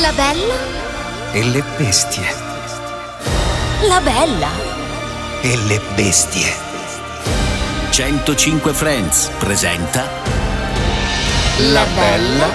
La bella E le bestie. La bella E le bestie. 105 Friends presenta La bella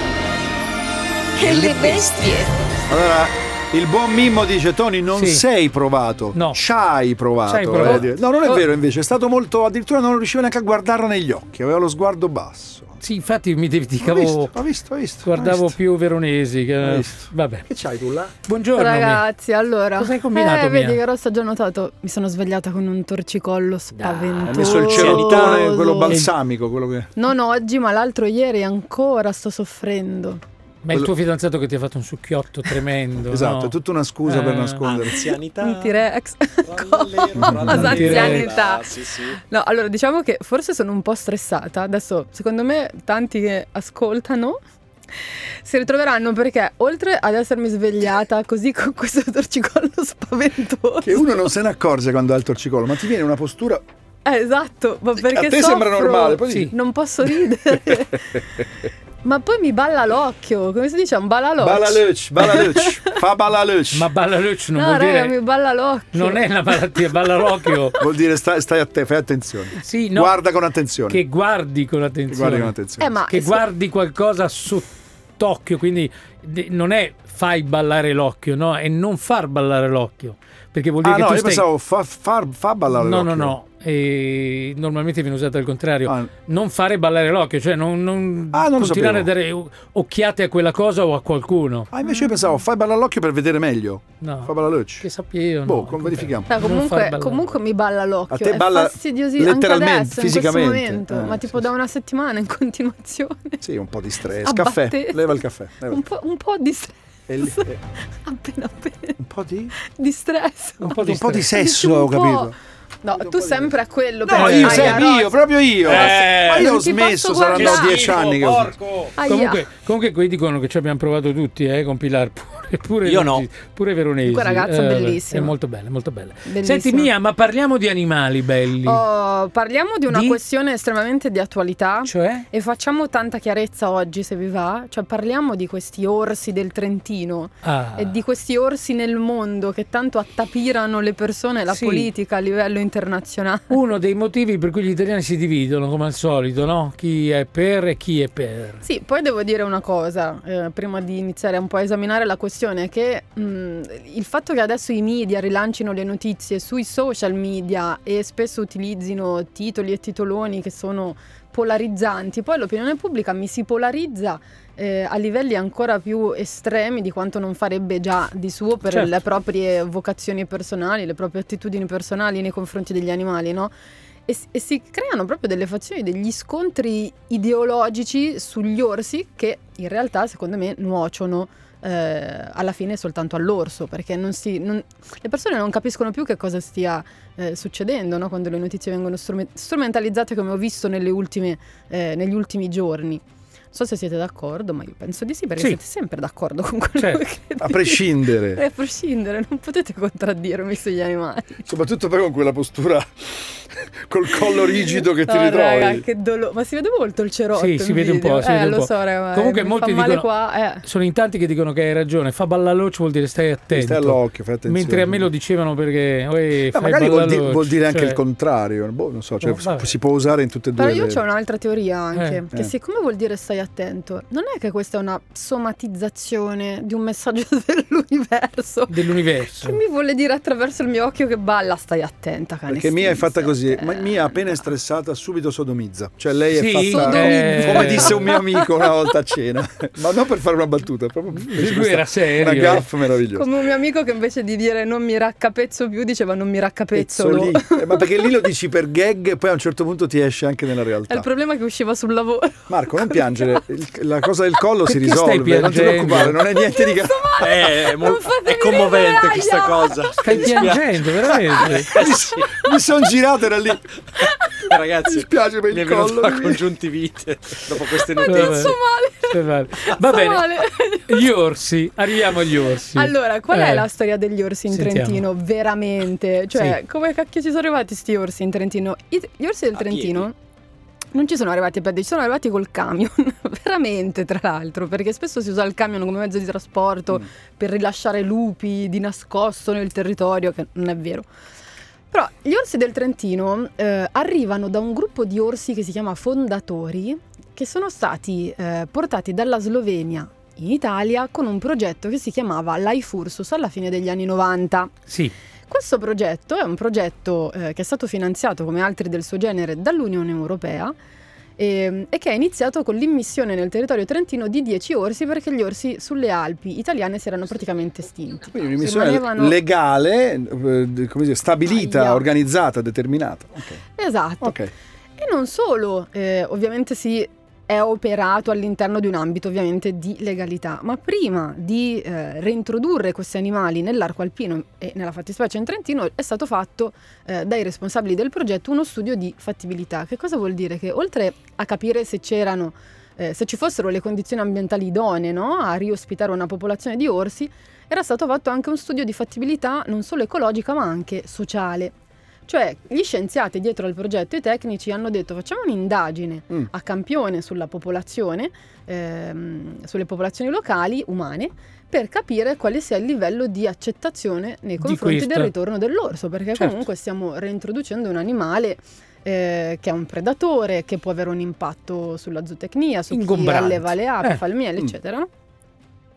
e le bestie Allora, il buon Mimmo dice: Tony, non Sì. sei provato. No. C'hai provato. C'hai provato. eh. No, non è vero, invece. È stato molto. Addirittura non riusciva neanche a guardarla negli occhi. Aveva lo sguardo basso. Sì, infatti mi Ho dimenticavo. visto, ho visto, ho visto. Guardavo ho visto. più veronesi. Che... Vabbè. Che c'hai tu là? Buongiorno. Mi. Ragazzi, allora. Cosa hai combinato, Eh, vedi Mia? che Rossa ha già notato. Mi sono svegliata con un torcicollo spaventoso. Hai messo il cerotone, quello balsamico, quello che. Non oggi, ma l'altro ieri ancora sto soffrendo. Ma è il tuo fidanzato che ti ha fatto un succhiotto tremendo. Esatto, no? è tutta una scusa per Eh. nascondere. Anzianità. Un T-Rex. Cosa anzianità. Ah, sì, sì. No, allora diciamo che forse sono un po' stressata. Adesso, secondo me, tanti che ascoltano si ritroveranno perché oltre ad essermi svegliata così con questo torcicollo spaventoso. Che uno non se ne accorge quando ha il torcicollo, ma ti viene una postura. Eh, esatto, ma perché a te sembra soffro, normale, poi Sì. non posso ridere. ma poi mi balla l'occhio, come si dice? Un balaloccio. Balaluc, balaluc, fa balaluc. Ma Ballaluc non No, vuol raga, dire. mi balla l'occhio. Non è una malattia, balla l'occhio. Vuol dire stai, stai a te, fai attenzione. Sì, no. Guarda con attenzione. Che guardi con attenzione. Guarda con attenzione. Eh, ma Che se- guardi qualcosa sott'occhio. Quindi non è fai ballare l'occhio, no? È non far ballare l'occhio. Perché vuol dire Ah che no, tu io stai. pensavo fa, fa, fa ballare No, no, l'occhio. no. E normalmente viene usato al contrario. Ah. Non fare ballare l'occhio, cioè non, non Ah, non continuare a dare occhiate a quella cosa o a qualcuno. Ah, invece io pensavo fai ballare l'occhio per vedere meglio. No. Fa ballare l'occhio. Che sappia io. Boh, no, con- verifichiamo. Far comunque, comunque mi balla l'occhio. A te è balla fastidiosissimo anche letteralmente, adesso, fisicamente. In questo momento, Eh, ma tipo sì. da una settimana in continuazione. Sì, un po' di stress. Caffè, leva il caffè. leva Un il po', un po' di stress. Lì- eh, Appena appena. un po' di, Di stress. Un po' di, un po' di sesso, ho capito. No, tu sempre a quello. No, io, sempre io, proprio io. Eh, ma io ho smesso, saranno dieci anni che. Comunque, comunque qui dicono che ci abbiamo provato tutti eh, con Pilar pure, Io no. pure Veronesi. Comunque, ragazza, Eh, bellissima. È molto bella, molto bella. Bellissima. Senti Mia, ma parliamo di animali belli. Oh, parliamo di una Di? questione estremamente di attualità. Cioè? E facciamo tanta chiarezza oggi, se vi va. Cioè, parliamo di questi orsi del Trentino Ah. e di questi orsi nel mondo che tanto attapirano le persone e la Sì. politica a livello internazionale. Uno dei motivi per cui gli italiani si dividono, come al solito, no? Chi è per e chi è per. Sì, poi devo dire una cosa, eh, prima di iniziare un po' a esaminare la questione, che mh, il fatto che adesso i media rilancino le notizie sui social media e spesso utilizzino titoli e titoloni che sono polarizzanti, poi l'opinione pubblica mi si polarizza eh, a livelli ancora più estremi di quanto non farebbe già di suo per Certo. le proprie vocazioni personali, le proprie attitudini personali nei confronti degli animali, no? E, e si creano proprio delle fazioni, degli scontri ideologici sugli orsi che in realtà secondo me nuociono eh, alla fine soltanto all'orso perché non si, non- le persone non capiscono più che cosa stia eh, succedendo no? quando le notizie vengono strume- strumentalizzate come ho visto ultime, eh, negli ultimi giorni. Non so se siete d'accordo, ma io penso di sì, perché Sì. siete sempre d'accordo con quello Certo. che A prescindere. Eh, a prescindere, non potete contraddirmi sugli animali. Soprattutto poi con quella postura col collo rigido che ti No, ritrovi. raga, che dolore. Ma si vede molto il cerotto Sì, si vede un video. po', si eh, vede un lo po'. so, raga, ma Comunque molti fa male dicono- qua, eh. Sono in tanti che dicono che hai ragione. Fa ballaloccio vuol dire stai attento. Stai all'occhio, fai attenzione. Mentre a me lo dicevano perché. "Uè, Eh, magari vuol, di- ballaloccio", vuol dire anche cioè- il contrario. Boh, non so, cioè, No, vabbè. si può usare in tutte e due. Però io le- ho un'altra teoria anche, Eh. che Eh. siccome vuol dire stai attento, non è che questa è una somatizzazione di un messaggio dell'universo. dell'universo. Che mi vuole dire attraverso il mio occhio che balla, stai attenta, cane. Perché Mia è fatta così. Ma Mia appena è stressata subito sodomizza. Cioè lei Sì, è fatta eh, come disse un mio amico una volta a cena. Ma non per fare una battuta, proprio Lui era serio. Una gaffa meravigliosa. Come un mio amico che invece di dire non mi raccapezzo più diceva non mi raccapezzolo. Pezzo lì. Ma perché lì lo dici per gag e poi a un certo punto ti esce anche nella È realtà. il problema che usciva sul lavoro. Marco, non piangere, il- la cosa del collo si Perché stai risolve, non ti preoccupare, non è niente di grave. Eh, è, mo- è commovente questa cosa. Stai piangendo, veramente. Mi sono girato era lì. Ragazzi, Mi spiace per il collo. la congiuntivite dopo queste notizie. Sto male. Va Sto bene. male. Gli orsi, arriviamo agli orsi. Allora, qual Eh, è la storia degli orsi in sentiamo. Trentino? Veramente? Cioè, Sì. come cacchio ci sono arrivati sti orsi in Trentino? I- gli orsi del A Trentino non ci sono arrivati a piedi, ci sono arrivati col camion, veramente tra l'altro, perché spesso si usa il camion come mezzo di trasporto Mm. per rilasciare lupi di nascosto nel territorio, che non è vero. Però gli orsi del Trentino eh, arrivano da un gruppo di orsi che si chiama Fondatori, che sono stati eh, portati dalla Slovenia in Italia con un progetto che si chiamava Life Ursus alla fine degli anni 90. Sì, Questo progetto è un progetto eh, che è stato finanziato come altri del suo genere dall'Unione Europea e, e che è iniziato con l'immissione nel territorio trentino di 10 orsi perché gli orsi sulle Alpi italiane si erano praticamente estinti. Quindi un'emissione Rimanevano- legale, eh, come dire, stabilita, Aia. organizzata, determinata. Ok. Esatto. Ok. E non solo, eh, ovviamente si è operato all'interno di un ambito ovviamente di legalità, ma prima di eh, reintrodurre questi animali nell'arco alpino e nella fattispecie in Trentino è stato fatto eh, dai responsabili del progetto uno studio di fattibilità. Che cosa vuol dire? Che oltre a capire se c'erano eh, se ci fossero le condizioni ambientali idonee no, a riospitare una popolazione di orsi, era stato fatto anche un studio di fattibilità non solo ecologica ma anche sociale. Cioè gli scienziati dietro al progetto i tecnici hanno detto facciamo un'indagine Mm. a campione sulla popolazione, ehm, sulle popolazioni locali umane, per capire quale sia il livello di accettazione nei confronti del ritorno dell'orso, perché Certo. comunque stiamo reintroducendo un animale eh, che è un predatore, che può avere un impatto sulla zootecnia, su chi alleva le api, Eh. fa il miele, Mm. eccetera. no?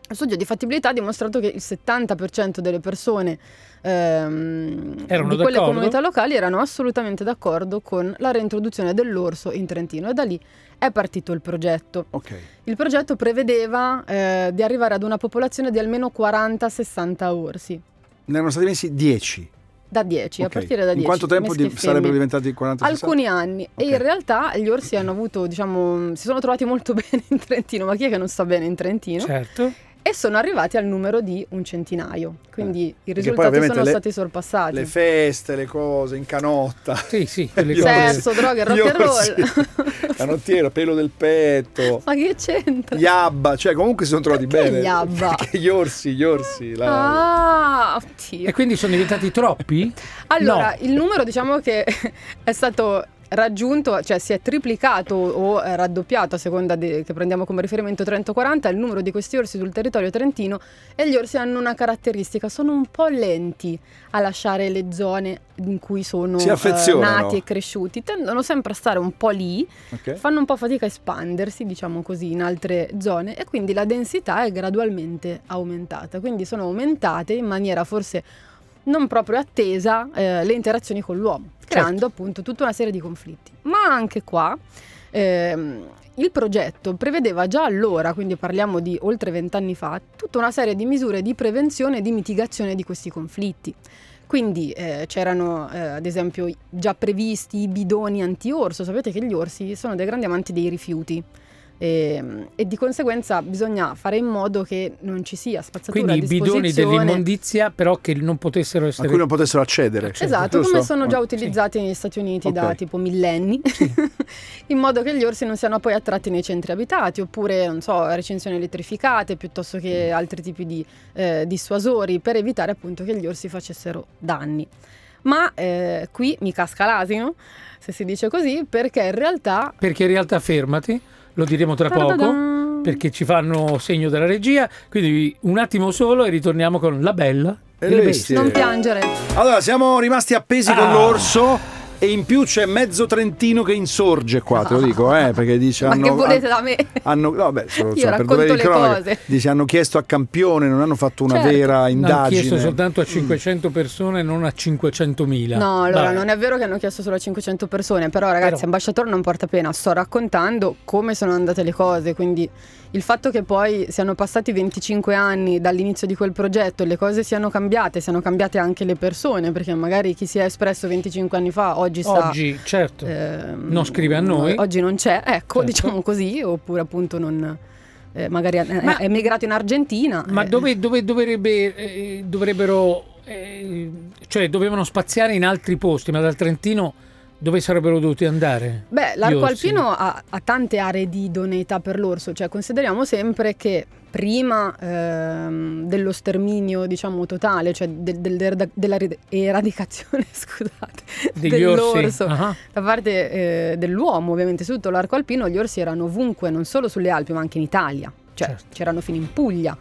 Lo studio di fattibilità ha dimostrato che il 70% delle persone ehm, Erano di quelle d'accordo? comunità locali erano assolutamente d'accordo con la reintroduzione dell'orso in Trentino e da lì è partito il progetto. Ok. Il progetto prevedeva eh, di arrivare ad una popolazione di almeno 40-60 orsi, Ne erano stati messi 10. da 10, a Ok. partire da 10. In quanto tempo e di- sarebbero diventati 40 Alcuni anni e Ok. in realtà gli orsi hanno avuto, diciamo, si sono trovati molto bene in Trentino, ma chi è che non sta bene in Trentino? certo. E sono arrivati al numero di un centinaio, quindi i Eh, poi risultati sono le- stati sorpassati. Le feste, le cose, in canotta. Sì, sì, Gli cose. Sesso, droghe, rock Gli and roll. Canottiera, pelo del petto. ma che c'entra? Yabba, cioè comunque si sono trovati Perché bene. Yabba? Perché gli orsi, gli orsi. la- Ah, oddio. E quindi sono diventati troppi? Allora, No. il numero diciamo che è stato raggiunto, cioè si è triplicato o raddoppiato a seconda de- che prendiamo come riferimento 30-40 il numero di questi orsi sul territorio trentino e gli orsi hanno una caratteristica, sono un po' lenti a lasciare le zone in cui sono eh, nati e cresciuti, tendono sempre a stare un po' lì, Ok. fanno un po' fatica a espandersi, diciamo così, in altre zone e quindi la densità è gradualmente aumentata, quindi sono aumentate in maniera forse non proprio attesa eh, le interazioni con l'uomo, creando appunto tutta una serie di conflitti. Ma anche qua ehm, il progetto prevedeva già allora, quindi parliamo di oltre vent'anni fa, tutta una serie di misure di prevenzione e di mitigazione di questi conflitti. Quindi eh, c'erano eh, ad esempio già previsti i bidoni anti-orso, sapete che gli orsi sono dei grandi amanti dei rifiuti e, e di conseguenza bisogna fare in modo che non ci sia spazzatura Quindi a i bidoni dell'immondizia, però che non potessero A essere. cui non potessero accedere. Esatto, Giusto? come sono già Oh. utilizzati negli Stati Uniti Ok. da tipo millenni, in modo che gli orsi non siano poi attratti nei centri abitati, oppure, non so, recinzioni elettrificate, piuttosto Mm. che altri tipi di eh, dissuasori, per evitare appunto che gli orsi facessero danni. Ma eh, qui mi casca l'asino, se si dice così, perché in realtà... Perché in realtà fermati, lo diremo tra poco. Perché ci fanno segno della regia. Quindi un attimo solo e ritorniamo con la bella E le bestie. Non piangere. Allora, siamo rimasti appesi con Ah. l'orso e in più c'è mezzo Trentino che insorge qua, te lo dico, eh, perché dice Ma hanno, che volete da me? hanno, no, beh, solo, Io insomma, per racconto dovere di le cronaca, cose. Dice hanno chiesto a Campione, non hanno fatto una Certo. vera Hanno indagine. chiesto soltanto a 500 persone, non a 500.000. No, allora Vabbè. non è vero che hanno chiesto solo a 500 persone, però ragazzi, Però- ambasciatore non porta pena, sto raccontando come sono andate le cose, quindi il fatto che poi siano passati 25 anni dall'inizio di quel progetto e le cose siano cambiate, siano cambiate anche le persone, perché magari chi si è espresso 25 anni fa oggi sta... Oggi, certo. ehm, non scrive a noi. Oggi non c'è, ecco, Certo. diciamo così, oppure appunto non... eh, magari è, Ma- è emigrato in Argentina. Ma eh, dove, dove dovrebbe, eh, dovrebbero, eh, cioè dovevano spaziare in altri posti, ma dal Trentino Dove sarebbero dovuti andare? Beh, l'arco alpino ha, ha tante aree di idoneità per l'orso, cioè consideriamo sempre che prima ehm, dello sterminio, diciamo, totale, cioè del- del- della ri- eradicazione, scusate, Degli dell'orso? Ah. da parte eh, dell'uomo, ovviamente su tutto l'arco alpino, gli orsi erano ovunque, non solo sulle Alpi, ma anche in Italia, cioè Certo. c'erano fino in Puglia.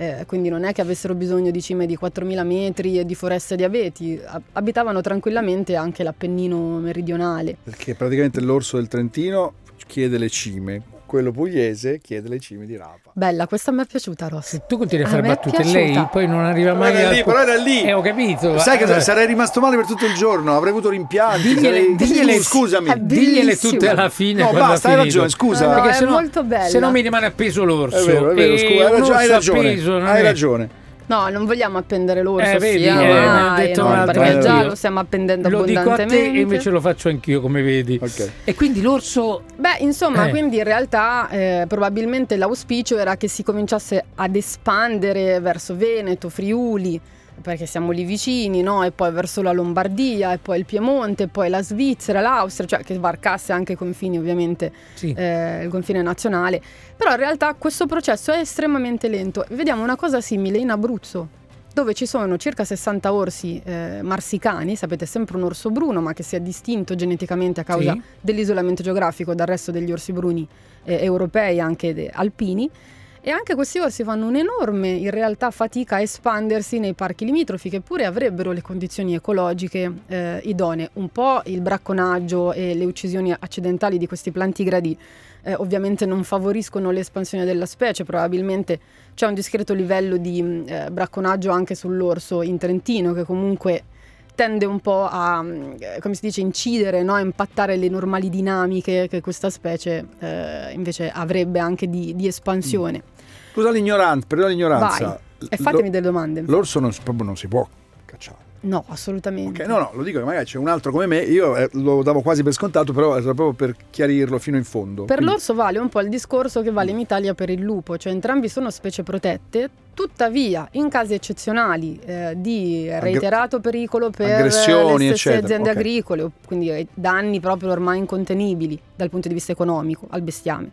Eh, quindi non è che avessero bisogno di cime di 4.000 metri e di foreste di abeti, ab- abitavano tranquillamente anche l'Appennino meridionale. Perché praticamente l'orso del Trentino chiede le cime, quello pugliese chiede le cime di rapa. Bella, questa mi è piaciuta, Rossi. Se tu continui a A fare è battute, lei poi non arriva mai era lì, però era lì. Eh, ho capito. Sai che Allora, sarei rimasto male per tutto il giorno, avrei avuto rimpianti. Digliele- sarei- digliele- scusami. Eh, Digliele tutte alla fine. No, basta, ha hai ragione, scusa. No, no, Perché è se no- molto bella. Se no mi rimane appeso l'orso. È vero, è vero, scusa, hai un ragione. Hai orso ragione, appeso hai ragione. No, non vogliamo appendere l'orso, Eh, vedi, sia eh, mai, detto no, perché già io. lo stiamo appendendo Lo dico a te abbondantemente. e invece lo faccio anch'io, come vedi. Ok. E quindi l'orso Beh, insomma, Eh. quindi in realtà eh, probabilmente l'auspicio era che si cominciasse ad espandere verso Veneto, Friuli, perché siamo lì vicini, no? E poi verso la Lombardia, e poi il Piemonte, e poi la Svizzera, l'Austria, cioè che varcasse anche i confini ovviamente sì. eh, il confine nazionale. Però in realtà questo processo è estremamente lento. Vediamo una cosa simile in Abruzzo, dove ci sono circa 60 orsi eh, marsicani, sapete sempre un orso bruno, ma che si è distinto geneticamente a causa Sì. dell'isolamento geografico dal resto degli orsi bruni eh, europei, anche de- alpini. E anche questi orsi fanno un'enorme, in realtà, fatica a espandersi nei parchi limitrofi, che pure avrebbero le condizioni ecologiche eh, idonee. Un po' il bracconaggio e le uccisioni accidentali di questi plantigradi eh, ovviamente non favoriscono l'espansione della specie, probabilmente c'è un discreto livello di mh, eh, bracconaggio anche sull'orso in Trentino, che comunque tende un po' a, eh, come si dice, incidere, no? a impattare le normali dinamiche che questa specie eh, invece avrebbe anche di, di espansione. Scusa l'ignoranza, però l'ignoranza. Vai, E fatemi delle domande. L'orso non, proprio non si può cacciare. No, assolutamente. Ok, no, no, lo dico che magari c'è un altro come me, io eh, lo davo quasi per scontato, però era proprio per chiarirlo fino in fondo. Per Quindi- l'orso vale un po' il discorso che vale in Italia per il lupo, cioè entrambi sono specie protette, tuttavia in casi eccezionali eh, di reiterato pericolo per aggressioni, le stesse aziende ok. agricole, quindi eh, danni proprio ormai incontenibili dal punto di vista economico al bestiame,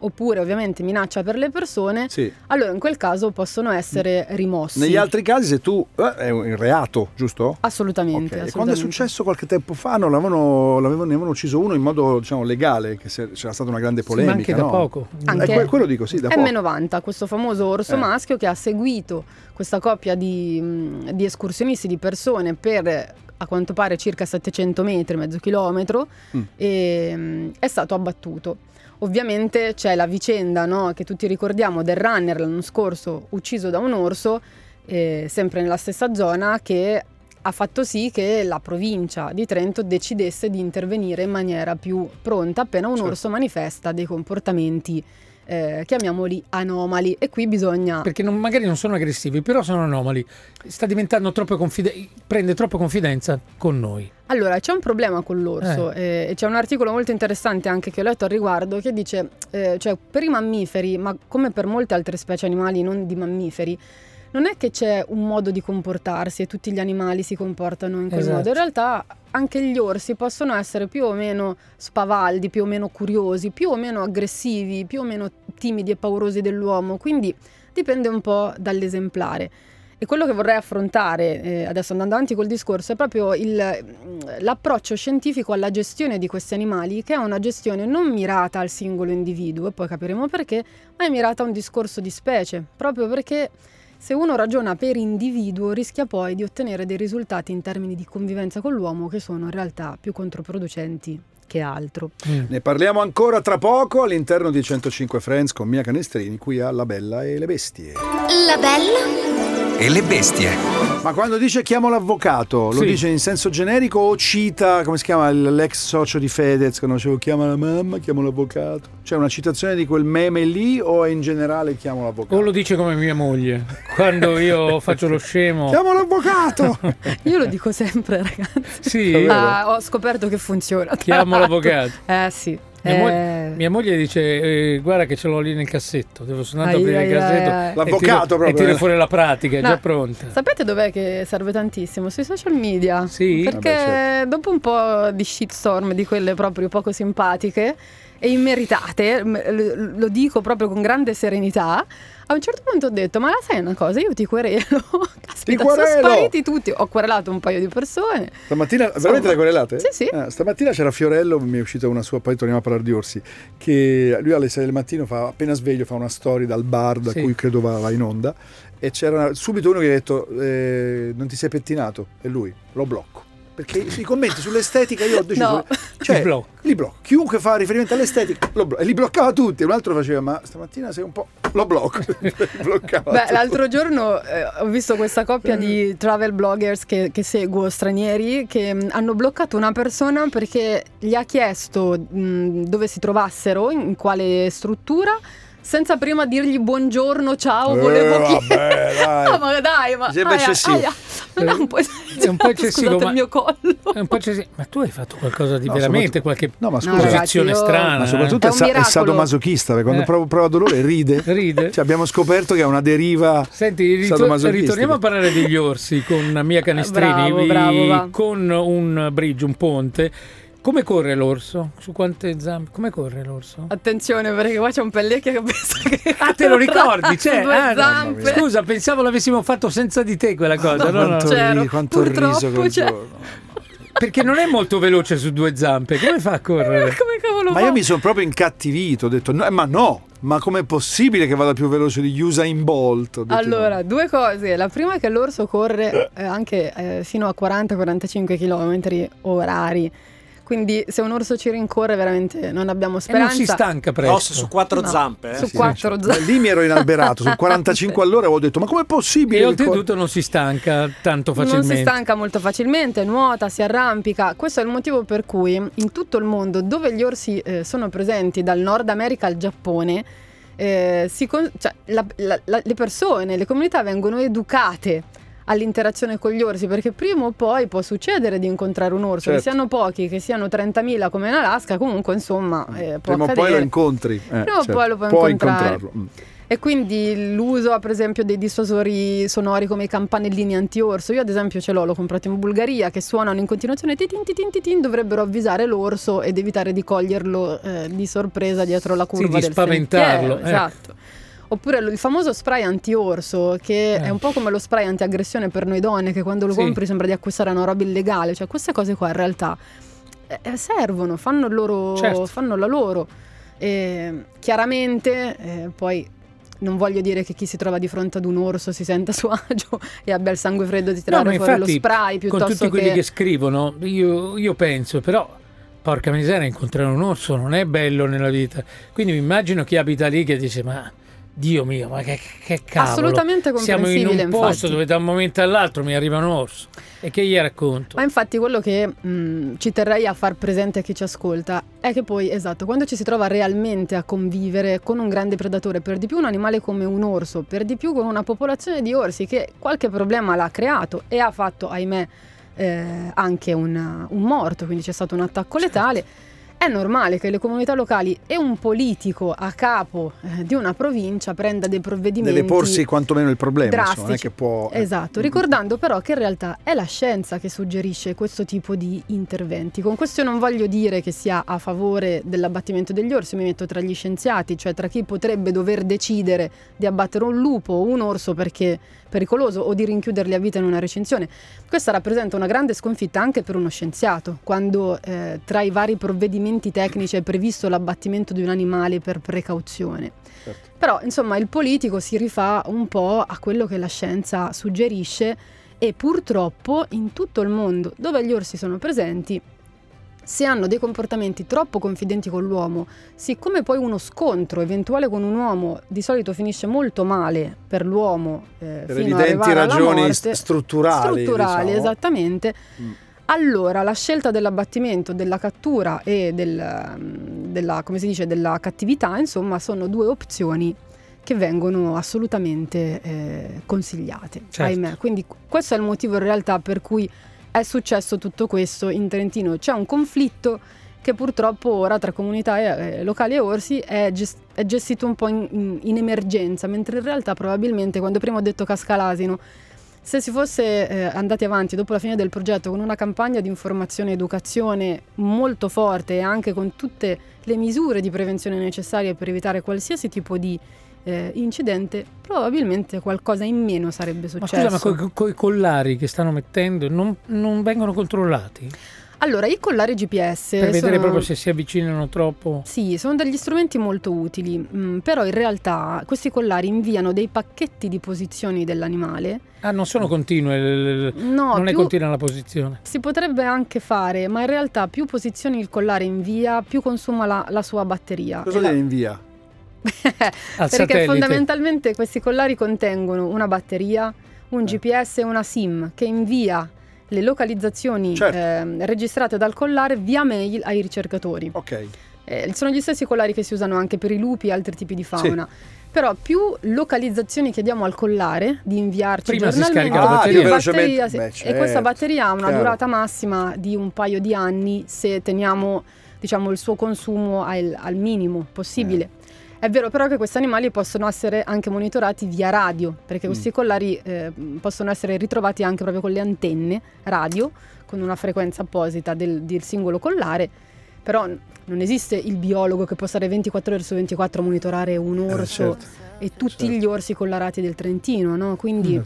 oppure ovviamente minaccia per le persone, Sì. allora in quel caso possono essere rimossi. Negli altri casi se tu... eh, è un reato, giusto? Assolutamente. Ok, e assolutamente. Quando è successo qualche tempo fa, non l'avevano, l'avevano- ne avevano ucciso uno in modo diciamo, legale, che c'era stata una grande Sì, ma polemica. anche da no? poco. Anche- Eh, que- quello dico, sì, da poco. M90, questo famoso orso Eh. maschio che ha seguito questa coppia di, di escursionisti, di persone per a quanto pare circa 700 metri, mezzo chilometro, Mm. e mh, è stato abbattuto. Ovviamente c'è la vicenda no, che tutti ricordiamo del runner l'anno scorso ucciso da un orso, eh, sempre nella stessa zona, che ha fatto sì che la provincia di Trento decidesse di intervenire in maniera più pronta appena un Certo. orso manifesta dei comportamenti, eh, chiamiamoli anomali. E qui bisogna... Perché non- magari non sono aggressivi, però sono anomali. Sta diventando troppo confide- prende troppa confidenza con noi. Allora, c'è un problema con l'orso eh, e c'è un articolo molto interessante anche che ho letto al riguardo che dice, eh, cioè per i mammiferi, ma come per molte altre specie animali non di mammiferi, non è che c'è un modo di comportarsi e tutti gli animali si comportano in quel Esatto. modo. In realtà anche gli orsi possono essere più o meno spavaldi, più o meno curiosi, più o meno aggressivi, più o meno timidi e paurosi dell'uomo, quindi dipende un po' dall'esemplare. E quello che vorrei affrontare, eh, adesso andando avanti col discorso, è proprio il- l'approccio scientifico alla gestione di questi animali, che è una gestione non mirata al singolo individuo, e poi capiremo perché, ma è mirata a un discorso di specie, proprio perché se uno ragiona per individuo rischia poi di ottenere dei risultati in termini di convivenza con l'uomo che sono in realtà più controproducenti che altro. Mm. Ne parliamo ancora tra poco all'interno di 105 Friends con Mia Canestrini qui a La Bella e le Bestie. La bella E le bestie. Ma quando dice chiamo l'avvocato, lo Sì. dice in senso generico o cita, come si chiama, l'ex socio di Fedez, quando dicevo chiama la mamma, chiamo l'avvocato? C'è una citazione di quel meme lì o è in generale chiamo l'avvocato? O lo dice come mia moglie. Quando io faccio lo scemo. Chiamo l'avvocato! Io lo dico sempre ragazzi. Sì? Ah, ho scoperto che funziona. chiamo l'avvocato. Eh sì. Mia, mo- Eh. mia moglie dice: eh, Guarda, che ce l'ho lì nel cassetto. Devo soltanto Ai, aprire il ai, cassetto. ai, e L'avvocato tiro- proprio, E tiro eh. fuori la pratica, è No. già pronta. Sapete dov'è che serve tantissimo? Sui social media. Sì? Perché Vabbè, certo. dopo un po' di shitstorm, di quelle proprio poco simpatiche e immeritate, lo dico proprio con grande serenità, a un certo punto ho detto, ma la sai una cosa, io ti querelo. Caspita, sono querelo! spariti tutti. Ho querelato un paio di persone. Stamattina, veramente le querelate? Sì, sì. Eh, stamattina c'era Fiorello, mi è uscita una sua, poi torniamo a parlare di orsi, che lui alle 6 del mattino fa, appena sveglio fa una story dal bar da Sì. cui credo va, va in onda e c'era subito uno che ha detto eh, non ti sei pettinato e lui lo blocco. Perché i commenti sull'estetica io ho deciso... No. Cioè, Li blocco. Li blocco. Chiunque fa riferimento all'estetica lo blocco. E li bloccava tutti. Un altro faceva, ma stamattina sei un po'... Lo blocco. Beh, l'altro giorno eh, ho visto questa coppia di travel bloggers che, che seguo, stranieri, che mh, hanno bloccato una persona perché gli ha chiesto mh, dove si trovassero, in quale struttura, senza prima dirgli buongiorno, ciao, Eh, volevo vabbè, chiedere. dai. No, ma dai, ma aia, eccessivo. aia, non è un po', È un po' eccessivo, Scusate ma- il mio collo. È un po' eccessivo. Ma tu hai fatto qualcosa di No, veramente, qualche No, ma scusa, posizione io- strana. Ma eh? soprattutto È è, sa- è sadomasochista, perché quando Eh. prova, prova dolore ride. Ride? Cioè, abbiamo scoperto che è una deriva Senti, ritor- ritorniamo a parlare degli orsi con Mia Canestrini, Bravo, bravo, va. con un bridge, un ponte. Come corre l'orso? Su quante zampe? Come corre l'orso? Attenzione perché qua c'è un pellecchio che pensa che... Ah, te lo ricordi? C'è? due Ah, no, zampe. Scusa, pensavo l'avessimo fatto senza di te quella cosa. no, no. quanto, C'ero. ri- quanto riso quel c'è. giorno. Perché non è molto veloce su due zampe. Come fa a correre? Come cavolo Ma fa? io mi sono proprio incattivito, ho detto, no, eh, ma no, ma com'è possibile che vada più veloce di Usain Bolt? Allora, no. due cose. La prima è che l'orso corre eh, anche eh, fino a 40-45 km orari. Quindi se un orso ci rincorre veramente non abbiamo E non speranza. si stanca presto. Osso su quattro No. zampe. eh. Su Sì, quattro sì. zampe. Lì mi ero inalberato, su 45 all'ora ho detto, ma com'è possibile? E oltretutto non si stanca tanto facilmente. Non si stanca molto facilmente, nuota, si arrampica. Questo è il motivo per cui in tutto il mondo dove gli orsi eh, sono presenti, dal Nord America al Giappone, eh, si con- cioè, la- la- la- le persone, le comunità vengono educate all'interazione con gli orsi perché prima o poi può succedere di incontrare un orso, che Certo. siano pochi, che siano 30.000 come in Alaska, comunque insomma eh, può Prima o poi lo incontri. eh, Prima o certo. poi lo puoi Puoi incontrare. incontrarlo. mm. E quindi l'uso, per esempio, dei dissuasori sonori come i campanellini anti-orso. Io, ad esempio, ce l'ho, l'ho comprato in Bulgaria, che suonano in continuazione titin titin titin, dovrebbero avvisare l'orso ed evitare di coglierlo eh, di sorpresa dietro la curva di del spaventarlo, sentiero, ecco. Esatto. Oppure lo- il famoso spray anti-orso, che Eh. è un po' come lo spray anti-aggressione per noi donne, che quando lo Sì. compri sembra di acquistare una roba illegale. Cioè, queste cose qua in realtà eh, eh, servono, fanno, loro, Certo. fanno la loro. E, chiaramente, eh, poi non voglio dire che chi si trova di fronte ad un orso si senta a suo agio e abbia il sangue freddo di tirare ma fuori lo infatti, spray Con piuttosto tutti quelli che... che scrivono, io, io penso, però, porca miseria, incontrare un orso non è bello nella vita. Quindi mi immagino chi abita lì che dice, ma Dio mio, ma che, che cavolo. Assolutamente Siamo in un comprensibile, posto infatti. dove da un momento all'altro mi arriva un orso. E che gli racconto? Ma infatti quello che mh, ci terrei a far presente a chi ci ascolta è che poi, esatto, quando ci si trova realmente a convivere con un grande predatore, per di più un animale come un orso, per di più con una popolazione di orsi che qualche problema l'ha creato e ha fatto, ahimè, eh, anche un, un morto, quindi c'è stato un attacco letale. È normale che le comunità locali e un politico a capo eh, di una provincia prenda dei provvedimenti Deve porsi quantomeno il problema, insomma, drastici. che può... eh. Esatto, ricordando però che in realtà è la scienza che suggerisce questo tipo di interventi. Con questo non voglio dire che sia a favore dell'abbattimento degli orsi, mi metto tra gli scienziati, cioè tra chi potrebbe dover decidere di abbattere un lupo o un orso perché pericoloso o di rinchiuderli a vita in una recinzione. Questa rappresenta una grande sconfitta anche per uno scienziato, quando eh, tra i vari provvedimenti tecnici è previsto l'abbattimento di un animale per precauzione. Certo. Però, insomma, il politico si rifà un po' a quello che la scienza suggerisce e purtroppo in tutto il mondo dove gli orsi sono presenti, se hanno dei comportamenti troppo confidenti con l'uomo, siccome poi uno scontro eventuale con un uomo di solito finisce molto male per l'uomo eh, Per fino a evidenti ragioni morte, st- strutturali. strutturali, diciamo. esattamente. Mm. Allora, la scelta dell'abbattimento, della cattura e del, mm, della, come si dice, della cattività, insomma, sono due opzioni che vengono assolutamente eh, consigliate, Certo. ahimè. Quindi questo è il motivo in realtà per cui è successo tutto questo in Trentino. C'è un conflitto che purtroppo ora tra comunità eh, locali e orsi è, ges- è gestito un po' in, in- in emergenza, mentre in realtà probabilmente quando prima ho detto casca l'asino, se si fosse eh, andati avanti dopo la fine del progetto con una campagna di informazione e educazione molto forte e anche con tutte le misure di prevenzione necessarie per evitare qualsiasi tipo di eh, incidente, probabilmente qualcosa in meno sarebbe Ma successo. scusa, ma con i collari che stanno mettendo non, non vengono controllati? Allora, i collari GPS Per vedere sono... proprio se si avvicinano troppo. Sì, sono degli strumenti molto utili, mm, però in realtà questi collari inviano dei pacchetti di posizioni dell'animale. Ah, non sono continue, No, non è continua la posizione. Si potrebbe anche fare, ma in realtà più posizioni il collare invia, più consuma la, la sua batteria. Cosa E la- viene in via? Al Perché satellite. fondamentalmente questi collari contengono una batteria, un GPS e una SIM che invia le localizzazioni Certo. ehm, registrate dal collare via mail ai ricercatori. Ok. Eh, sono gli stessi collari che si usano anche per i lupi e altri tipi di fauna. Però più localizzazioni chiediamo al collare di inviarci Prima si giornalmente, scarica la più batteria. velocemente. batteria si- Beh, e certo, questa batteria ha una chiaro. durata massima di un paio di anni se teniamo diciamo, il suo consumo al, al minimo possibile. Eh. È vero però che questi animali possono essere anche monitorati via radio, perché Mm. questi collari eh, possono essere ritrovati anche proprio con le antenne radio, con una frequenza apposita del, del singolo collare, però non esiste il biologo che può stare 24 ore su 24 a monitorare un orso certo. e tutti certo. gli orsi collarati del Trentino, no? Quindi Mm.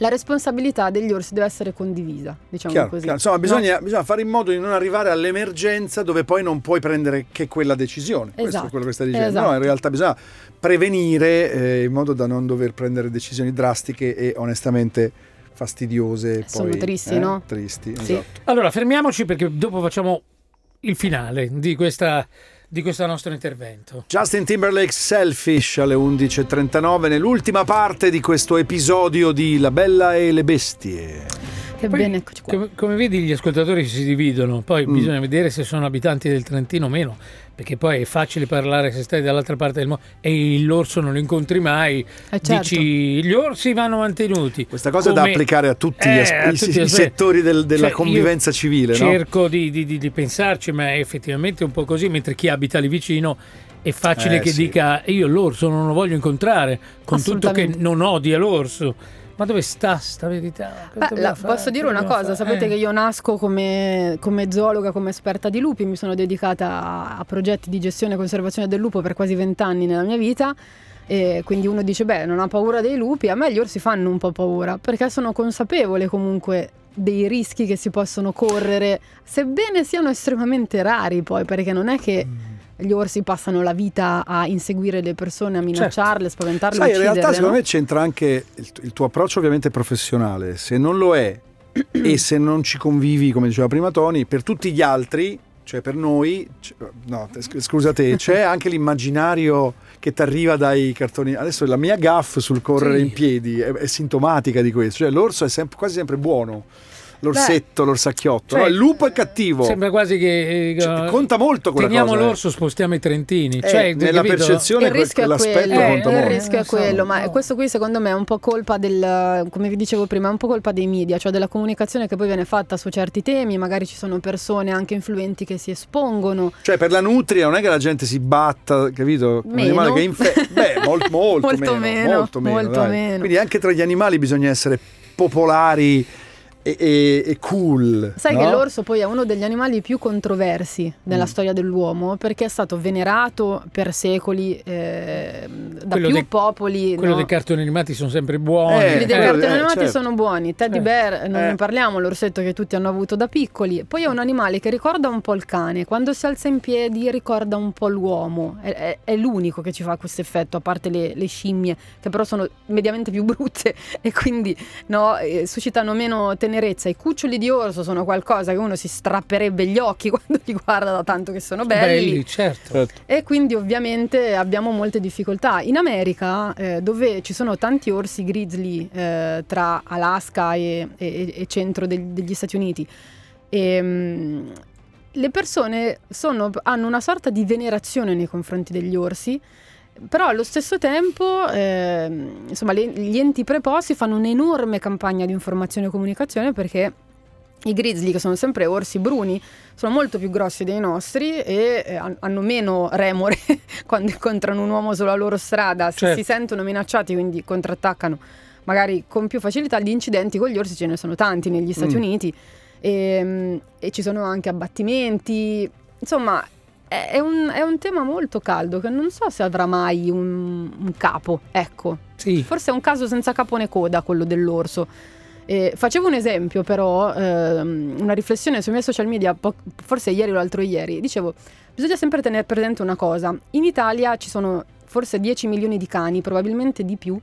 La responsabilità degli orsi deve essere condivisa, diciamo Chiaro, così. chiaro. Insomma, no? bisogna, bisogna fare in modo di non arrivare all'emergenza dove poi non puoi prendere che quella decisione. Questo è Esatto, quello che stai dicendo. esatto. No, in realtà bisogna prevenire eh, in modo da non dover prendere decisioni drastiche e onestamente fastidiose. Sono poi, tristi, eh, no? Tristi, Sì. esatto. Allora, fermiamoci perché dopo facciamo il finale di, questa, di questo nostro intervento. Justin Timberlake Selfish alle 11.39 nell'ultima parte di questo episodio di La Bella e le Bestie. Che Poi, bene, eccoci qua. Come, come vedi gli ascoltatori si dividono, poi Mm. bisogna vedere se sono abitanti del Trentino o meno, perché poi è facile parlare se stai dall'altra parte del mondo e l'orso non lo incontri mai, Eh, certo. dici gli orsi vanno mantenuti. Questa cosa è da Come- applicare a tutti gli Eh, as- a i, tutti i aspetti. settori del- della Cioè, io convivenza civile. no? Cerco di, di- di- di pensarci, ma è effettivamente un po' così, mentre chi abita lì vicino è facile Eh, che sì. dica io l'orso non lo voglio incontrare, con tutto che non odia l'orso. Ma dove sta sta verità? Beh, la- posso dire una cosa, fare? sapete Eh. che io nasco come, come zoologa, come esperta di lupi, mi sono dedicata a, a progetti di gestione e conservazione del lupo per quasi vent'anni nella mia vita. E quindi uno dice, beh, non ha paura dei lupi, a me gli orsi fanno un po' paura, perché sono consapevole comunque dei rischi che si possono correre, sebbene siano estremamente rari poi, perché non è che Mm. Gli orsi passano la vita a inseguire le persone, a minacciarle, spaventarle, Sai, in realtà secondo no? me c'entra anche il, il tuo approccio ovviamente professionale. Se non lo è e se non ci convivi, come diceva prima Tony, per tutti gli altri, cioè per noi, no, s- scusa te, c'è anche l'immaginario che ti arriva dai cartoni. Adesso la mia gaff sul correre Sì. in piedi è, è sintomatica di questo. Cioè l'orso è sempre- quasi sempre buono. L'orsetto, l'orsacchiotto. Cioè, no? Il lupo è cattivo. Sembra quasi che eh, Cioè, conta molto quella teniamo cosa, eh. l'orso, spostiamo i trentini. Eh, cioè, nella capito? percezione il rischio è quell'aspetto quello, Eh, conta il molto. rischio è Eh, so, quello, ma no. questo qui secondo me è un po' colpa del, come vi dicevo prima, è un po' colpa dei media, cioè della comunicazione che poi viene fatta su certi temi, magari ci sono persone anche influenti che si espongono. Cioè, per la nutria non è che la gente si batta, capito? Un Meno. animale che infe- Beh, molto, molto, Molto meno, meno, molto meno. molto meno. Quindi anche tra gli animali bisogna essere popolari e, e- e cool. Sai no? che l'orso poi è uno degli animali più controversi nella Mm. storia dell'uomo perché è stato venerato per secoli eh, da Quello più dei- popoli. Quello no? dei cartoni animati sono sempre buoni. Eh, Quelli dei eh, cartoni eh, animati certo. sono buoni. Teddy Eh. Bear, non Eh. ne parliamo, l'orsetto che tutti hanno avuto da piccoli. Poi è un animale che ricorda un po' il cane. Quando si alza in piedi ricorda un po' l'uomo. È, è- è l'unico che ci fa questo effetto, a parte le, le scimmie, che però sono mediamente più brutte e quindi no, eh, suscitano meno tenerezza. I cuccioli di orso sono qualcosa che uno si strapperebbe gli occhi quando li guarda da tanto che sono belli. belli, certo. Certo. E quindi ovviamente abbiamo molte difficoltà. In America, eh, dove ci sono tanti orsi grizzly eh, tra Alaska e, e- e centro del- degli Stati Uniti, ehm, le persone sono- hanno una sorta di venerazione nei confronti degli orsi. Però allo stesso tempo, ehm, insomma, le- gli enti preposti fanno un'enorme campagna di informazione e comunicazione perché I grizzly, che sono sempre orsi bruni, sono molto più grossi dei nostri e eh, han- hanno meno remore quando incontrano un uomo sulla loro strada, se Certo. si sentono minacciati, quindi contrattaccano magari con più facilità. Gli incidenti con gli orsi ce ne sono tanti negli Stati Mm. Uniti e, e ci sono anche abbattimenti. Insomma, è un, è un tema molto caldo che non so se avrà mai un, un capo, ecco. Sì. Forse è un caso senza capo né coda quello dell'orso. Eh, facevo un esempio però, ehm, una riflessione sui miei social media, po- forse ieri o l'altro ieri, dicevo, bisogna sempre tenere presente una cosa, in Italia ci sono forse 10 milioni di cani, probabilmente di più,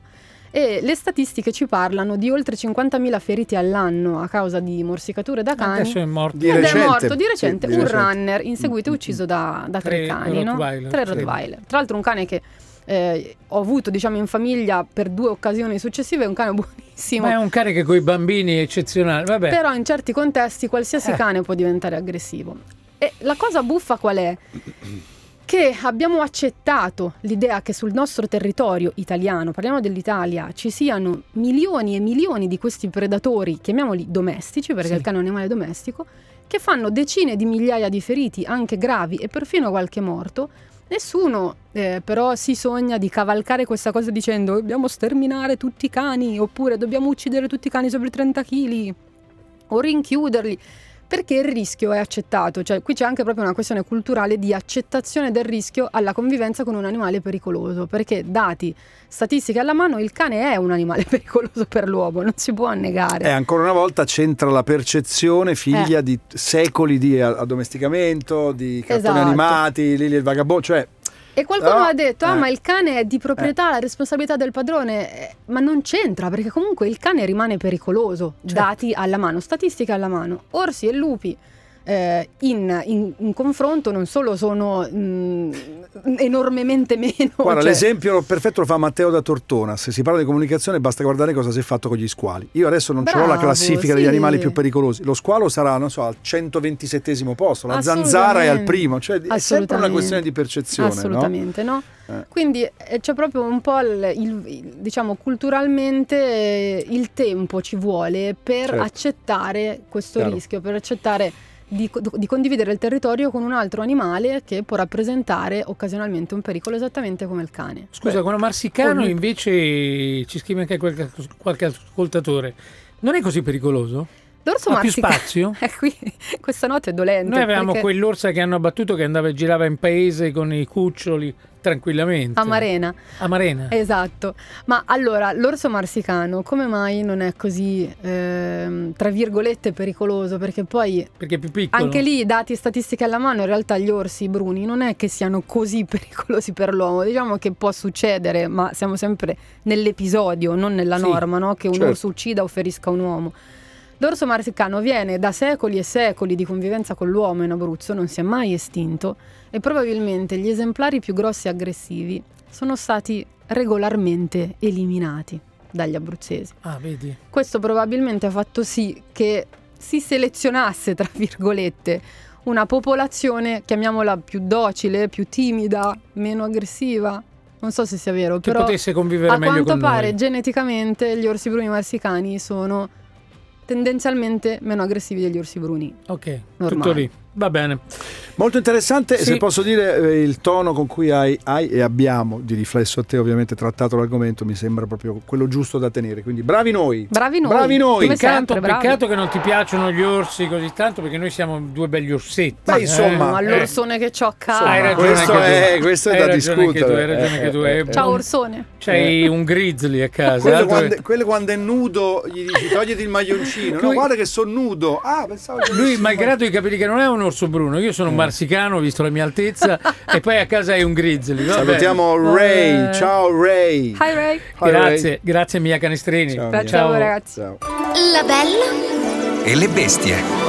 e le statistiche ci parlano di oltre 50.000 feriti all'anno a causa di morsicature da cani. Adesso è morto. Di Ed recente. è morto di recente Sì, di un recente. runner inseguito e ucciso da, da tre, Tre cani, no? Rottweiler, Tre sì. Rottweiler. Tra l'altro un cane che eh, ho avuto diciamo in famiglia per due occasioni successive, è un cane buonissimo. Ma è un cane che con i bambini è eccezionale. Vabbè. Però in certi contesti qualsiasi Eh. cane può diventare aggressivo. E la cosa buffa qual è? Che abbiamo accettato l'idea che sul nostro territorio italiano, parliamo dell'Italia, ci siano milioni e milioni di questi predatori, chiamiamoli domestici, perché Sì. il cane è un animale domestico, che fanno decine di migliaia di feriti, anche gravi, e perfino qualche morto. Nessuno eh, però si sogna di cavalcare questa cosa dicendo dobbiamo sterminare tutti i cani, oppure dobbiamo uccidere tutti i cani sopra i 30 kg, o rinchiuderli. Perché il rischio è accettato, cioè qui c'è anche proprio una questione culturale di accettazione del rischio alla convivenza con un animale pericoloso, perché dati statistiche alla mano il cane è un animale pericoloso per l'uomo, non si può negare. E ancora una volta c'entra la percezione figlia Eh. di secoli di addomesticamento, di cartoni Esatto. animati, Lili e il vagabondo, cioè E qualcuno Però- ha detto, ah eh. ma il cane è di proprietà, la responsabilità del padrone, Eh, ma non c'entra perché comunque il cane rimane pericoloso, Certo. dati alla mano, statistiche alla mano. Orsi e lupi eh, in, in- in confronto non solo sono mm, enormemente meno... Guarda, cioè- l'esempio perfetto lo fa Matteo da Tortona. Se si parla di comunicazione, basta guardare cosa si è fatto con gli squali. Io adesso non ce l'ho la classifica degli sì. animali più pericolosi. Lo squalo sarà, non so, al 127 posto, la zanzara è al primo. Cioè, è sempre una questione di percezione. no? Assolutamente, no? Eh. Quindi eh, c'è proprio un po' il, il- il- diciamo culturalmente eh, il tempo ci vuole per Certo. accettare questo Chiaro. rischio, per accettare di, di condividere il territorio con un altro animale che può rappresentare occasionalmente un pericolo esattamente come il cane. Scusa, quello marsicano ogni- invece ci scrive anche qualche, qualche ascoltatore. Non è così pericoloso? L'orso Ha più spazio? Eh, qui, questa notte è dolente. Noi avevamo perché- quell'orsa che hanno abbattuto che andava e girava in paese con i cuccioli tranquillamente. A Marena. A Marena. Esatto, ma allora l'orso marsicano come mai non è così, ehm, tra virgolette, pericoloso? Perché poi Perché è più piccolo. anche lì, dati statistiche alla mano, in realtà gli orsi bruni non è che siano così pericolosi per l'uomo. Diciamo che può succedere, ma siamo sempre nell'episodio, non nella Sì, norma, no? che un certo. orso uccida o ferisca un uomo. L'orso marsicano viene da secoli e secoli di convivenza con l'uomo in Abruzzo, non si è mai estinto e probabilmente gli esemplari più grossi e aggressivi sono stati regolarmente eliminati dagli abruzzesi. Ah, vedi. Questo probabilmente ha fatto sì che si selezionasse, tra virgolette, una popolazione, chiamiamola più docile, più timida, meno aggressiva. Non so se sia vero, Che però potesse convivere a meglio quanto pare noi. geneticamente gli orsi bruni marsicani sono tendenzialmente meno aggressivi degli orsi bruni. Ok, Normale. tutto lì. Va bene. Molto interessante, Sì. se posso dire eh, il tono con cui hai, hai e abbiamo, di riflesso a te ovviamente, trattato l'argomento, mi sembra proprio quello giusto da tenere. Quindi bravi noi. Bravi noi. Bravi noi. Come Peccato, sempre, bravi. peccato che non ti piacciono gli orsi così tanto perché noi siamo due begli orsetti. Beh, insomma, Ma eh. l'orsone che c'ho a casa. Hai ragione questo è- questo è Hai da tu, discutere. hai ragione Eh, anche tu. eh, eh. eh. Ciao orsone. C'hai un grizzly a casa. Quello quando, quello quando è nudo gli dici togliti il maglioncino. No, Lui- guarda che sono nudo. Ah, pensavo che Lui, malgrado i capelli che non è un orso bruno, io Eh. sono un marsicano, visto la mia altezza, e poi a casa hai un grizzly. vabbè. Salutiamo Ray. Eh. Ciao Ray. Hi Ray. Hi, Ray. Grazie, grazie Mia Canestrini. Ciao, Ciao, Mia. ragazzi. Ciao. La bella E le bestie.